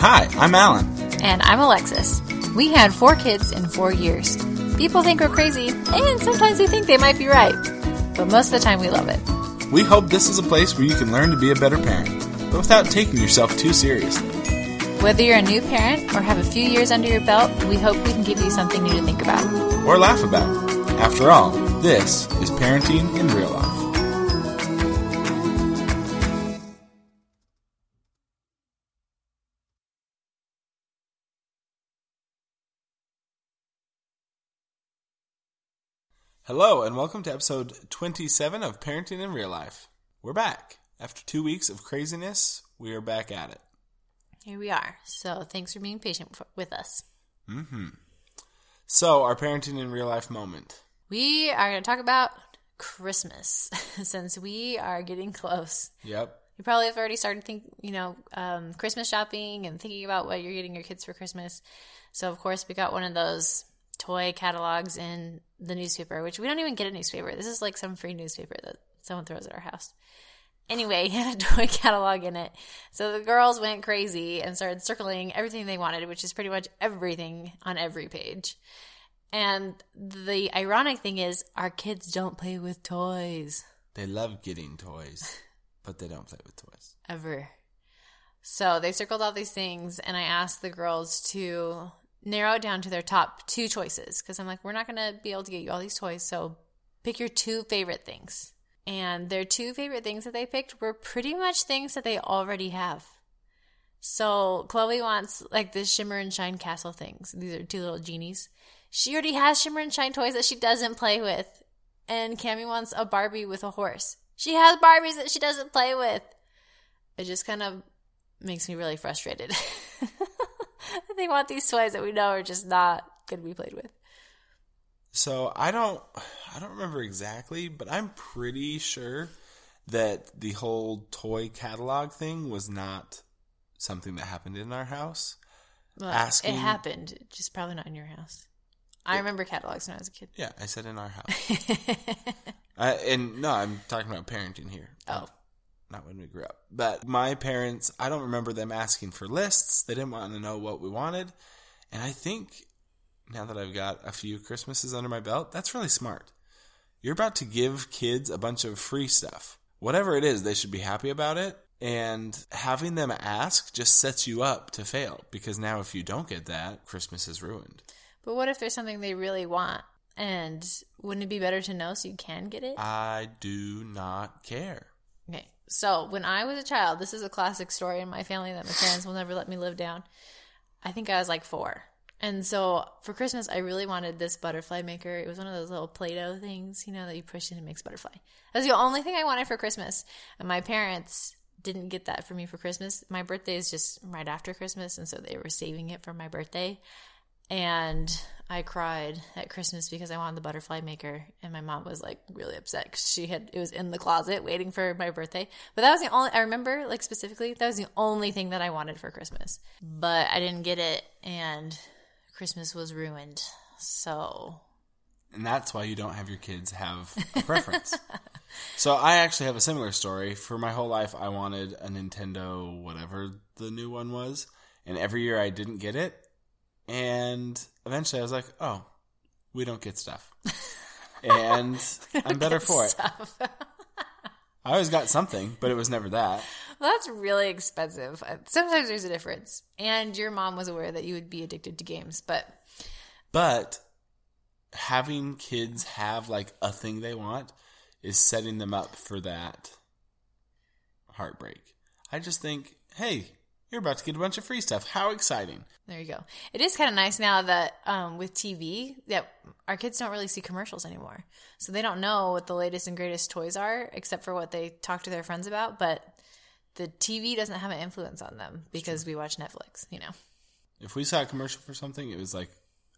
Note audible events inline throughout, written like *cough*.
Hi, I'm Alan. And I'm Alexis. We had four kids in four years. People think we're crazy, and sometimes we think they might be right. But most of the time, we love it. We hope this is a place where you can learn to be a better parent, but without taking yourself too seriously. Whether you're a new parent or have a few years under your belt, we hope we can give you something new to think about. Or laugh about. After all, this is parenting in real life. Hello, and welcome to episode 27 of Parenting in Real Life. We're back. After two weeks of craziness, we are back at it. Here we are. So thanks for being patient with us. So, our Parenting in Real Life moment. We are going to talk about Christmas *laughs* since we are getting close. Yep. You probably have already started think, you know, um, Christmas shopping and thinking about what you're getting your kids for Christmas. So of course we got one of those toy catalogs in the newspaper, which we don't even get a newspaper. This is like some free newspaper that someone throws at our house. Anyway, *laughs* he had a toy catalog in it. So the girls went crazy and started circling everything they wanted, which is pretty much everything on every page. And the ironic thing is, our kids don't play with toys They love getting toys, *laughs* but they don't play with toys. ever. So they circled all these things, and I asked the girls to narrow it down to their top two choices because I'm like, we're not going to be able to get you all these toys, so pick your two favorite things. And their two favorite things that they picked were pretty much things that they already have. So Chloe wants like the shimmer and shine castle things. These are two little genies. She already has shimmer and shine toys that she doesn't play with. And Cami wants a Barbie with a horse. She has Barbies that she doesn't play with. It just kind of makes me really frustrated. *laughs* they want these toys that we know are just not going to be played with. So I don't, I don't remember exactly, but I'm pretty sure that the whole toy catalog thing was not something that happened in our house. Well, Asking- It happened, just probably not in your house. I remember catalogs when I was a kid. Yeah, I said in our house. *laughs* I, and no, I'm talking about parenting here. Oh. Not when we grew up. But my parents, I don't remember them asking for lists. They didn't want to know what we wanted. And I think now that I've got a few Christmases under my belt, that's really smart. You're about to give kids a bunch of free stuff. Whatever it is, they should be happy about it. And having them ask just sets you up to fail because now if you don't get that, Christmas is ruined. But what if there's something they really want? And wouldn't it be better to know so you can get it? I do not care. Okay. So when I was a child, this is a classic story in my family that my parents will never let me live down. I think I was like four. And so for Christmas, I really wanted this butterfly maker. It was one of those little Play Doh things, you know, that you push in and it makes butterfly. That's the only thing I wanted for Christmas. And my parents didn't get that for me for Christmas. My birthday is just right after Christmas. And so they were saving it for my birthday. And I cried at Christmas because I wanted the butterfly maker, and my mom was like really upset because she had it was in the closet waiting for my birthday. But that was the only I remember like specifically that was the only thing that I wanted for Christmas. But I didn't get it, and Christmas was ruined. So And that's why you don't have your kids have *laughs* a preference. so I actually have a similar story. For my whole life, I wanted a Nintendo, whatever the new one was. And every year I didn't get it. And eventually I was like, oh, we don't get stuff. *laughs* and I'm better for it. *laughs* I always got something, but it was never that. Well, that's really expensive. Uh, Sometimes there's a difference. And your mom was aware that you would be addicted to games, but But having kids have like a thing they want is setting them up for that heartbreak. I just think, hey, you're about to get a bunch of free stuff. How exciting! There you go. It is kind of nice now that um, with TV that our kids don't really see commercials anymore, so they don't know what the latest and greatest toys are, except for what they talk to their friends about. But the TV doesn't have an influence on them because we watch Netflix. You know. If we saw a commercial for something, it was like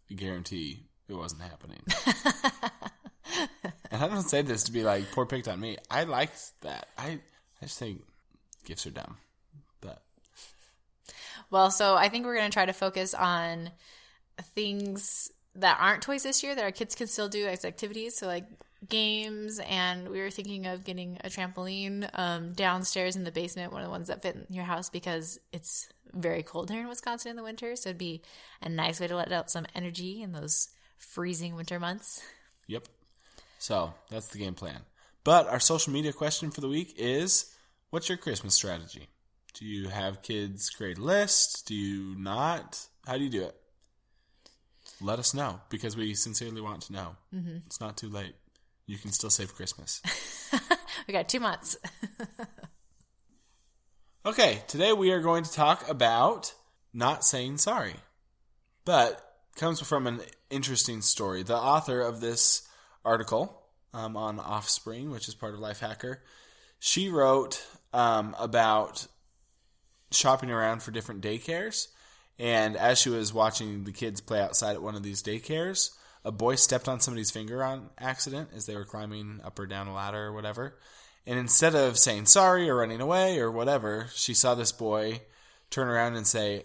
a guarantee it wasn't happening. *laughs* and I don't say this to be like poor picked on me. I liked that. I I just think gifts are dumb. Well, so I think we're going to try to focus on things that aren't toys this year that our kids can still do as activities. So, like games, and we were thinking of getting a trampoline um, downstairs in the basement, one of the ones that fit in your house because it's very cold here in Wisconsin in the winter. So it'd be a nice way to let out some energy in those freezing winter months. Yep. So that's the game plan. But our social media question for the week is what's your Christmas strategy? Do you have kids create a list? Do you not? How do you do it? Let us know because we sincerely want to know. Mm-hmm. It's not too late. You can still save Christmas. *laughs* we got two months. *laughs* okay, today we are going to talk about not saying sorry. But comes from an interesting story. The author of this article um, on Offspring, which is part of Lifehacker, she wrote um, about shopping around for different daycares. And as she was watching the kids play outside at one of these daycares, a boy stepped on somebody's finger on accident as they were climbing up or down a ladder or whatever. And instead of saying sorry or running away or whatever, she saw this boy turn around and say,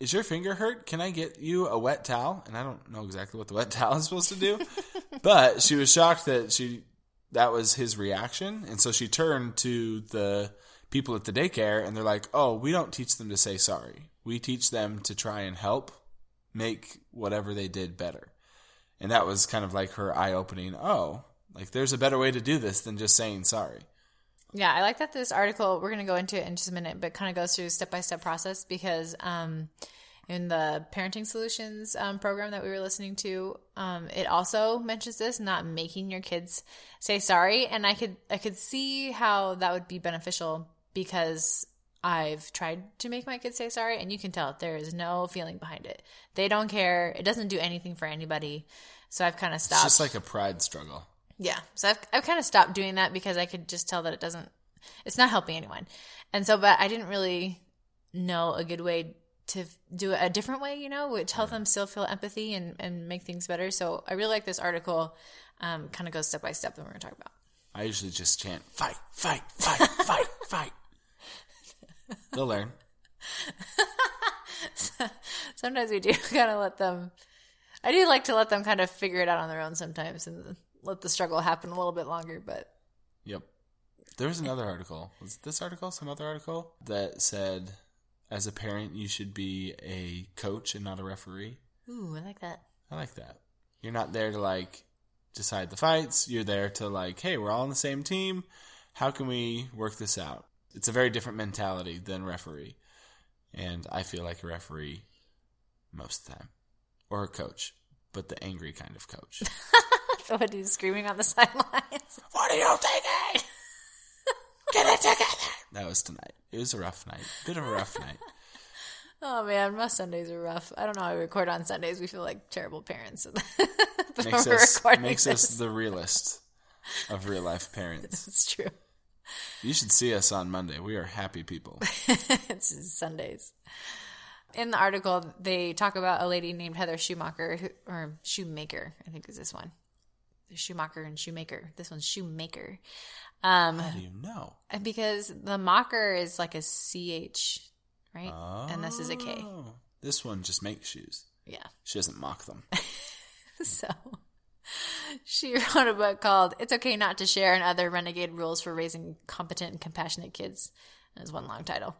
Is your finger hurt? Can I get you a wet towel? And I don't know exactly what the wet *laughs* towel is supposed to do, *laughs* but she was shocked that she that was his reaction. And so she turned to the people at the daycare and they're like, "Oh, we don't teach them to say sorry. We teach them to try and help make whatever they did better." And that was kind of like her eye-opening, "Oh, like there's a better way to do this than just saying sorry." Yeah, I like that this article, we're going to go into it in just a minute, but kind of goes through step-by-step process because um in the parenting solutions um, program that we were listening to um, it also mentions this not making your kids say sorry and i could i could see how that would be beneficial because I've tried to make my kids say sorry, and you can tell there is no feeling behind it. They don't care. It doesn't do anything for anybody. So I've kind of stopped. It's just like a pride struggle. Yeah. So I've, I've kind of stopped doing that because I could just tell that it doesn't, it's not helping anyone. And so, but I didn't really know a good way to do it a different way, you know, which help yeah. them still feel empathy and, and make things better. So I really like this article, um, kind of goes step by step that we're going to talk about. I usually just chant, fight, fight, fight, fight, fight. They'll learn. *laughs* sometimes we do *laughs* kind of let them. I do like to let them kind of figure it out on their own sometimes and let the struggle happen a little bit longer. But yep, there was another article. Was this article some other article that said, as a parent, you should be a coach and not a referee. Ooh, I like that. I like that. You're not there to like decide the fights. You're there to like, hey, we're all on the same team. How can we work this out? It's a very different mentality than referee. And I feel like a referee most of the time. Or a coach, but the angry kind of coach. so *laughs* what he's screaming on the *laughs* sidelines. What are you thinking? Get it together. That was tonight. It was a rough night. Bit of a rough night. *laughs* Oh man, my Sundays are rough. I don't know how we record on Sundays. We feel like terrible parents. makes us, makes us the realest of real life parents. It's true. You should see us on Monday. We are happy people. *laughs* it's Sundays. In the article, they talk about a lady named Heather Schumacher, who, or Shoemaker, I think is this one. Schumacher and Shoemaker. This one's Shoemaker. Um, How do you know? Because the mocker is like a CH, right? Oh, and this is a K. This one just makes shoes. Yeah. She doesn't mock them. *laughs* so she *laughs* wrote a book called It's Okay Not to Share and Other Renegade Rules for Raising Competent and Compassionate Kids. That's one long title.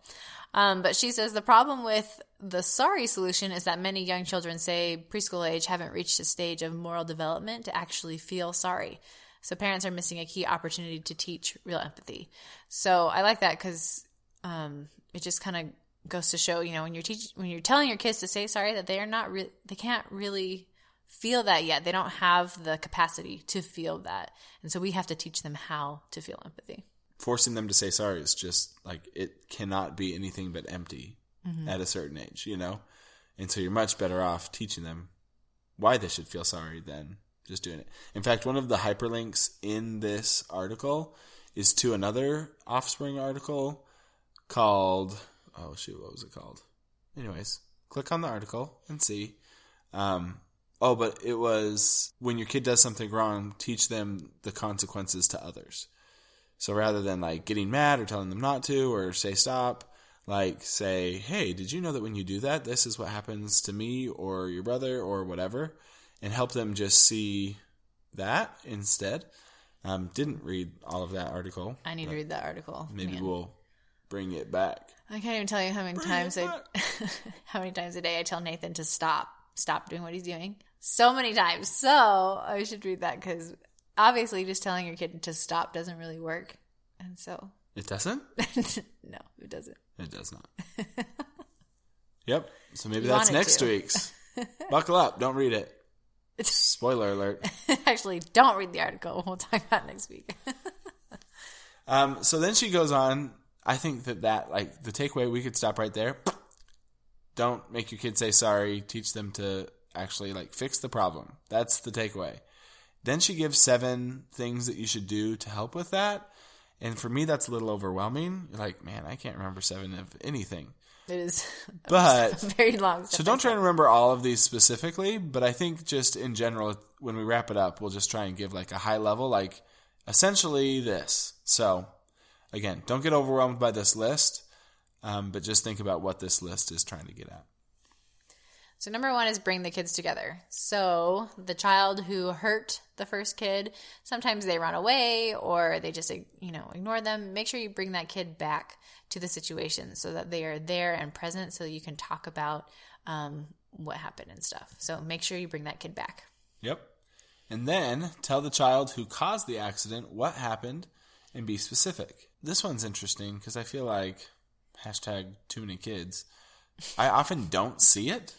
Um, but she says the problem with the sorry solution is that many young children, say preschool age, haven't reached a stage of moral development to actually feel sorry. So parents are missing a key opportunity to teach real empathy. So I like that because um, it just kind of goes to show, you know, when you're teaching, when you're telling your kids to say sorry, that they are not, re- they can't really feel that yet. They don't have the capacity to feel that. And so we have to teach them how to feel empathy. Forcing them to say sorry is just like it cannot be anything but empty mm-hmm. at a certain age, you know? And so you're much better off teaching them why they should feel sorry than just doing it. In fact, one of the hyperlinks in this article is to another offspring article called oh shoot, what was it called? Anyways, click on the article and see. Um, Oh, but it was when your kid does something wrong, teach them the consequences to others. So rather than like getting mad or telling them not to or say stop, like say, hey, did you know that when you do that, this is what happens to me or your brother or whatever, and help them just see that instead. Um, didn't read all of that article. I need to read that article. Maybe Man. we'll bring it back. I can't even tell you how many Bring times I, *laughs* how many times a day I tell Nathan to stop, stop doing what he's doing. So many times. So I should read that because obviously just telling your kid to stop doesn't really work, and so *laughs* It doesn't? no, it doesn't. It does not. *laughs* yep. So maybe You that's next to. week's. *laughs* Buckle up. Don't read it. Spoiler alert. Actually, don't read the article. We'll talk about it next week. Um, so then she goes on. I think that that like the takeaway we could stop right there. *clears throat* Don't make your kids say sorry. Teach them to actually like fix the problem. That's the takeaway. Then she gives seven things that you should do to help with that. And for me, that's a little overwhelming. You're like, man, I can't remember seven of anything. it is *laughs* But *laughs* very long. so don't try to remember all of these specifically, but I think just in general, when we wrap it up, we'll just try and give like a high level, like essentially this. So again, don't get overwhelmed by this list, um, but just think about what this list is trying to get at. So number one is bring the kids together. So the child who hurt the first kid, sometimes they run away or they just you know ignore them. Make sure you bring that kid back to the situation so that they are there and present, so you can talk about um, what happened and stuff. So make sure you bring that kid back. Yep. And then tell the child who caused the accident what happened and be specific. This one's interesting because I feel like hashtag too many kids. I often don't see it.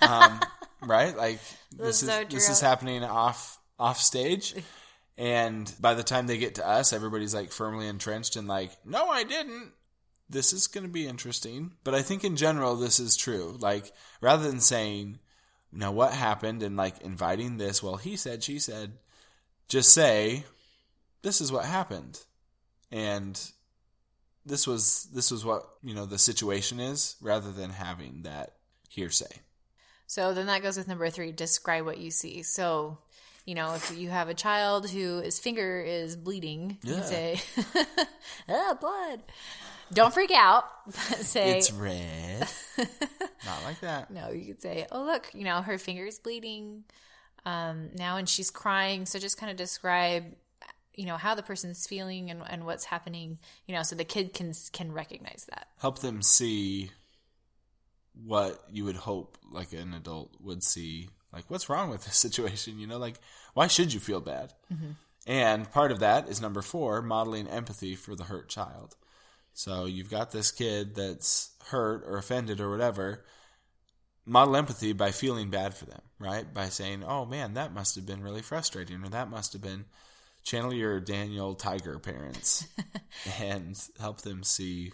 Um, right? Like *laughs* this is so this is happening off off stage. *laughs* And by the time they get to us, everybody's like firmly entrenched and like, no, I didn't. This is going to be interesting. But I think in general, this is true. Like, rather than saying, now what happened and like inviting this, well, he said, she said, just say, this is what happened. And this was, this was what, you know, the situation is rather than having that hearsay. So then that goes with number three describe what you see. So, you know, if you have a child who his finger is bleeding, you say, oh, *laughs* blood. Don't freak out. *laughs* But say, It's red. *laughs* Not like that. no, you could say, oh, look, you know, her finger is bleeding um, now and she's crying. So just kind of describe, you know, how the person's feeling and, and what's happening, you know, so the kid can can recognize that. help them see what you would hope like an adult would see. Like what's wrong with this *laughs* situation you know? Like why should you feel bad? Mm-hmm. And part of that is number four modeling empathy for the hurt child. So you've got this kid that's hurt or offended or whatever. Model empathy by feeling bad for them right? By saying oh man that must have been really frustrating or that must have been channel your daniel tiger parents *laughs* and help them see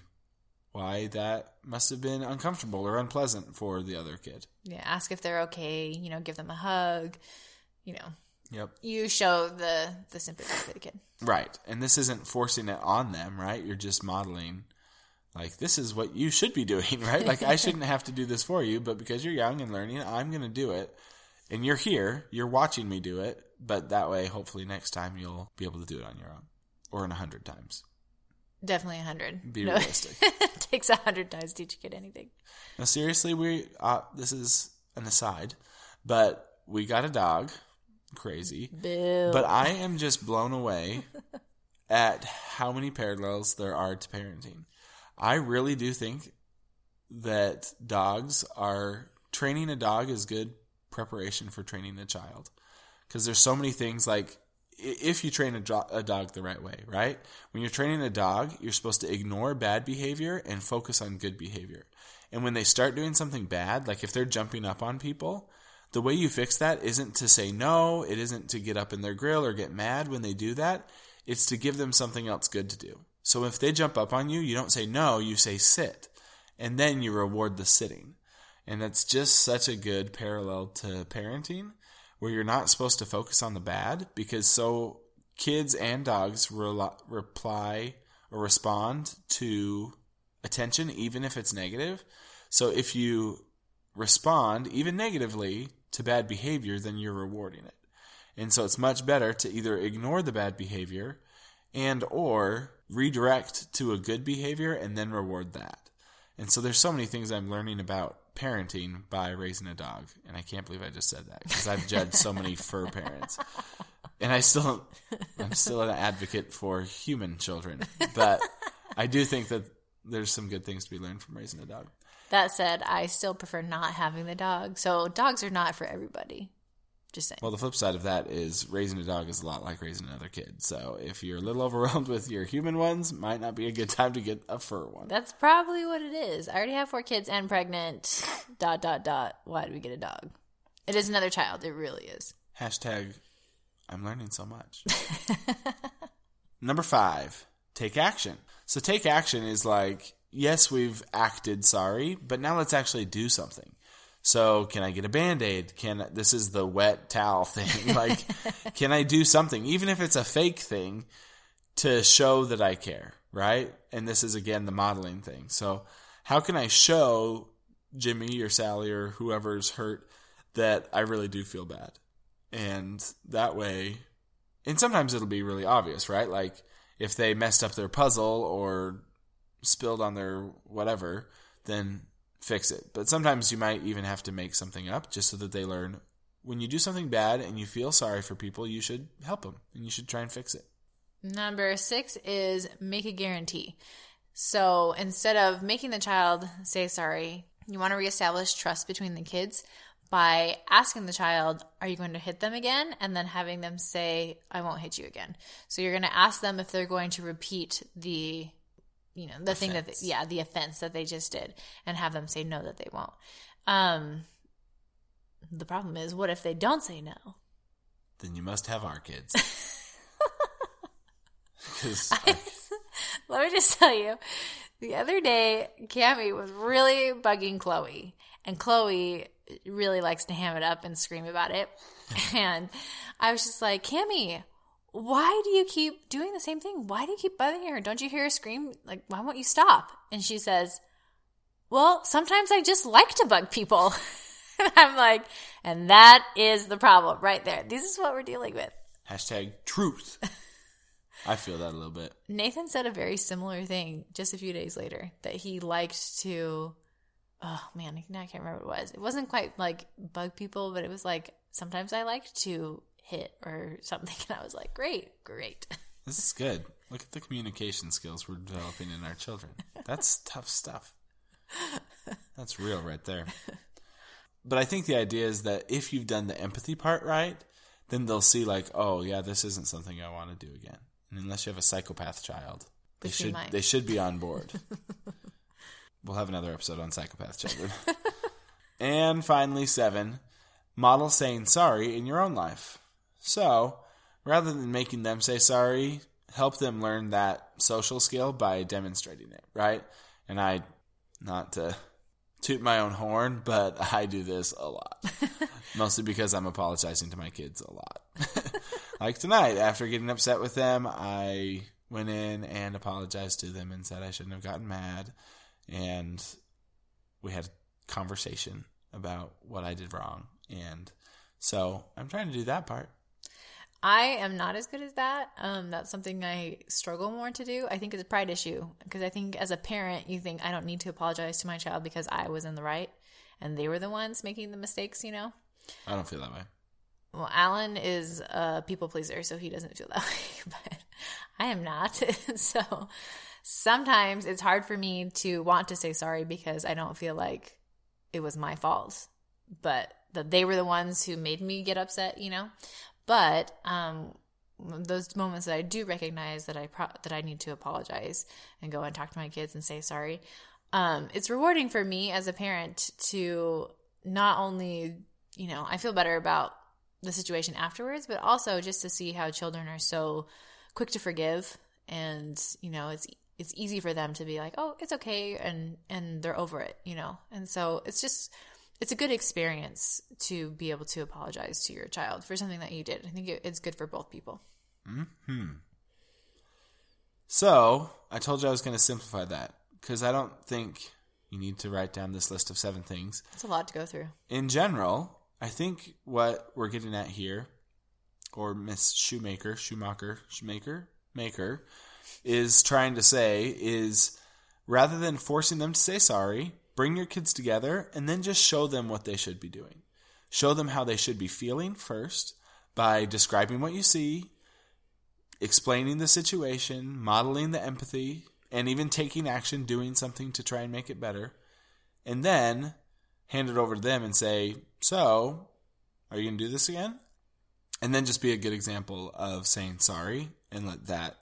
why that must have been uncomfortable or unpleasant for the other kid. Yeah, ask if they're okay, you know, give them a hug, you know, Yep. you show the the sympathy for the kid. Right. And this isn't forcing it on them, right? You're just modeling like this is what you should be *laughs* doing, right? Like I shouldn't have to do this for you, but because you're young and learning, I'm going to do it. And you're here, you're watching me do it, but that way hopefully next time you'll be able to do it on your own or in a hundred times. Definitely a hundred. Be No, realistic. it *laughs* takes a hundred times to teach a kid anything. Now, seriously, we uh, this is an aside, but we got a dog, crazy. Boo. But I am just blown away *laughs* at how many parallels there are to parenting. I really do think that dogs are training a dog is good preparation for training a child because there's so many things like if you train a, a dog the right way, right? When you're training a dog, you're supposed to ignore bad behavior and focus on good behavior. And when they start doing something bad, like if they're jumping up on people, the way you fix that isn't to say no, it isn't to get up in their grill or get mad when they do that. It's to give them something else good to do. So if they jump up on you, you don't say no, you say sit. And then you reward the sitting. And that's just such a good parallel to parenting where you're not supposed to focus on the bad because so kids and dogs rel- reply or respond to attention even if it's negative. So if you respond even negatively to bad behavior, then you're rewarding it. And so it's much better to either ignore the bad behavior and or redirect to a good behavior and then reward that. And so there's so many things I'm learning about parenting by raising a dog, and I can't believe I just said that because I've judged so many *laughs* fur parents. And I still I'm still an advocate for human children, but I do think that there's some good things to be learned from raising a dog. That said, I still prefer not having the dog. So dogs are not for everybody. Just saying. Well, the flip side of that is raising a dog is a lot like raising another kid. So if you're a little overwhelmed *laughs* with your human ones, might not be a good time to get a fur one. That's probably what it is. I already have four kids and pregnant. Dot dot dot. Why did we get a dog? It is another child. It really is. Hashtag I'm learning so much. *laughs* Number five, take action. So take action is like, yes, we've acted sorry, but now let's actually do something. So can I get a band-aid? Can this is the wet towel *laughs* thing. like can I do something even if it's a fake thing to show that I care, right? And this is again the modeling thing. So how can I show Jimmy or Sally or whoever's hurt that I really do feel bad? And that way and sometimes it'll be really obvious, right? Like if they messed up their puzzle or spilled on their whatever, then fix it. But sometimes you might even have to make something up just so that they learn when you do something bad and you feel sorry for people, you should help them and you should try and fix it. Number six is make a guarantee. So instead of making the child say sorry, you want to reestablish trust between the kids by asking the child, Are you going to hit them again? And then having them say, I won't hit you again. So you're going to ask them if they're going to repeat the you know the offense. thing that they, yeah the offense that they just did and have them say no that they won't. Um the problem is what if they don't say no? Then you must have our kids. *laughs* I, *laughs* let me just tell you the other day Cami was really bugging Chloe and Chloe really likes to ham it up and scream about it. *laughs* And I was just like Cami why do you keep doing the same thing? Why do you keep bugging her? Don't you hear her scream? Like, why won't you stop? And she says, Well, sometimes I just like to bug people. *laughs* and I'm like, and that is the problem right there. This is what we're dealing with. Hashtag truth. *laughs* I feel that a little bit. Nathan said a very similar thing just a few days later that he liked to. Oh man, I can't remember what it was. It wasn't quite like bug people, but it was like sometimes I like to hit or *laughs* something. And I was like, great, great. *laughs* This is good. Look at the communication skills we're developing in our children. That's *laughs* tough stuff. That's real right there. But I think the idea is that if you've done the empathy part right, then they'll see like, oh yeah, this isn't something I want to do again. And unless you have a psychopath child, they Which should they should be on board. we'll have another episode on psychopath children. and finally, seven, model saying sorry in your own life. So, rather than making them say sorry, help them learn that social skill by demonstrating it, right? And I, not to toot my own horn, but I do this a lot. *laughs* Mostly because I'm apologizing to my kids a lot. *laughs* like tonight, after getting upset with them, I went in and apologized to them and said I shouldn't have gotten mad. And we had a conversation about what I did wrong. And so I'm trying to do that part. I am not as good as that. Um, that's something I struggle more to do. I think it's a pride issue because I think as a parent, you think I don't need to apologize to my child because I was in the right and they were the ones making the mistakes, you know? I don't feel that way. Well, Alan is a people pleaser, so he doesn't feel that *laughs* way, but I am not. *laughs* so sometimes it's hard for me to want to say sorry because I don't feel like it was my fault, but that they were the ones who made me get upset, you know? But um, those moments that I do recognize that I pro- that I need to apologize and go and talk to my kids and say sorry, um, it's rewarding for me as a parent to not only you know I feel better about the situation afterwards, but also just to see how children are so quick to forgive, and you know it's it's easy for them to be like, oh, it's okay, and and they're over it, you know, and so it's just it's a good experience to be able to apologize to your child for something that you did. I think it's good for both people. Hmm. So I told you I was going to simplify that because I don't think you need to write down this list of seven things. It's a lot to go through. In general, I think what we're getting at here, or Miss Shoemaker, Schumacher, Shoemaker, Maker, is trying to say is rather than forcing them to say sorry, Bring your kids together and then just show them what they should be doing. Show them how they should be feeling first by describing what you see, explaining the situation, modeling the empathy, and even taking action, doing something to try and make it better, and then hand it over to them and say, "So, are you going to do this again?" And then just be a good example of saying sorry and let that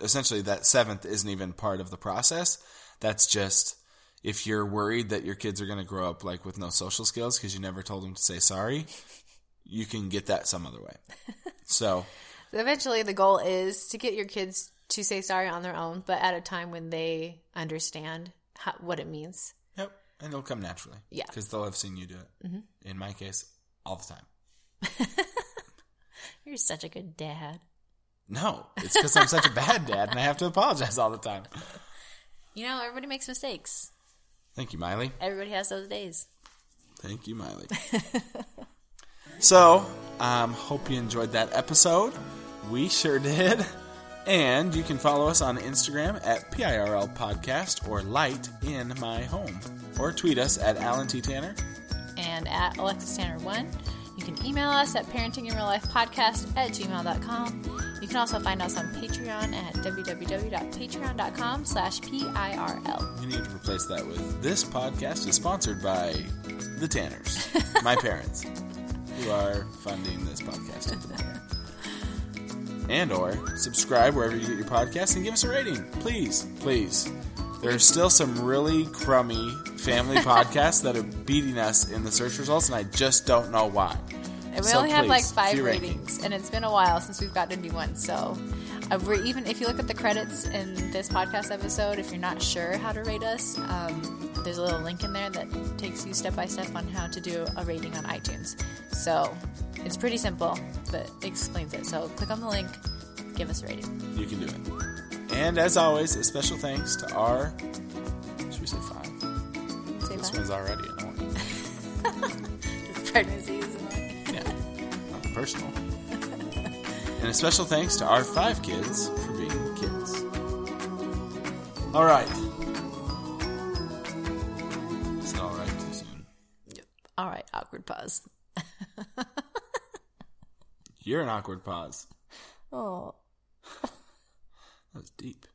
essentially that seventh isn't even part of the process. That's just if you're worried that your kids are going to grow up like with no social skills because you never told them to say sorry, you can get that some other way. *laughs* So, Eventually, the goal is to get your kids to say sorry on their own, but at a time when they understand how, what it means. yep, and it'll come naturally. Yeah. because they'll have seen you do it. Mm-hmm. In my case, all the time. *laughs* You're such a good dad. No, it's because I'm such a bad dad and I have to apologize all the time. *laughs* You know, everybody makes mistakes. Thank you, Miley. Everybody has those days. Thank you, Miley. *laughs* so, um, hope you enjoyed that episode. We sure did. And you can follow us on Instagram at PIRL Podcast or Light in My Home. Or tweet us at Alan T. Tanner. And at Alexis Tanner 1. You can email us at parenting in real life podcast at gmail.com. You can also find us on Patreon at www.patreon.com slash PIRL. You need to replace that with this podcast is sponsored by the Tanners, my *laughs* parents, who are funding this podcast at the moment. And or subscribe wherever you get your podcasts and give us a rating. Please, please. There are still some really crummy family *laughs* podcasts that are beating us in the search results, and I just don't know why. And we So only have like five ratings, and it's been a while since we've gotten a new one. So, uh, we're even if you look at the credits in this podcast episode, if you're not sure how to rate us, um, there's a little link in there that takes you step by step on how to do a rating on iTunes. So, it's pretty simple, but it explains it. So, click on the link, give us a rating. You can do it. And as always, a special thanks to our. Should we say five? Say This bye. one's already annoying. Pregnancies. and- Yeah, not personal. *laughs* and a special thanks to our five kids for being kids. All right. It's all right too soon. Yep. All right, awkward pause. *laughs* You're an awkward pause. Oh. That was deep.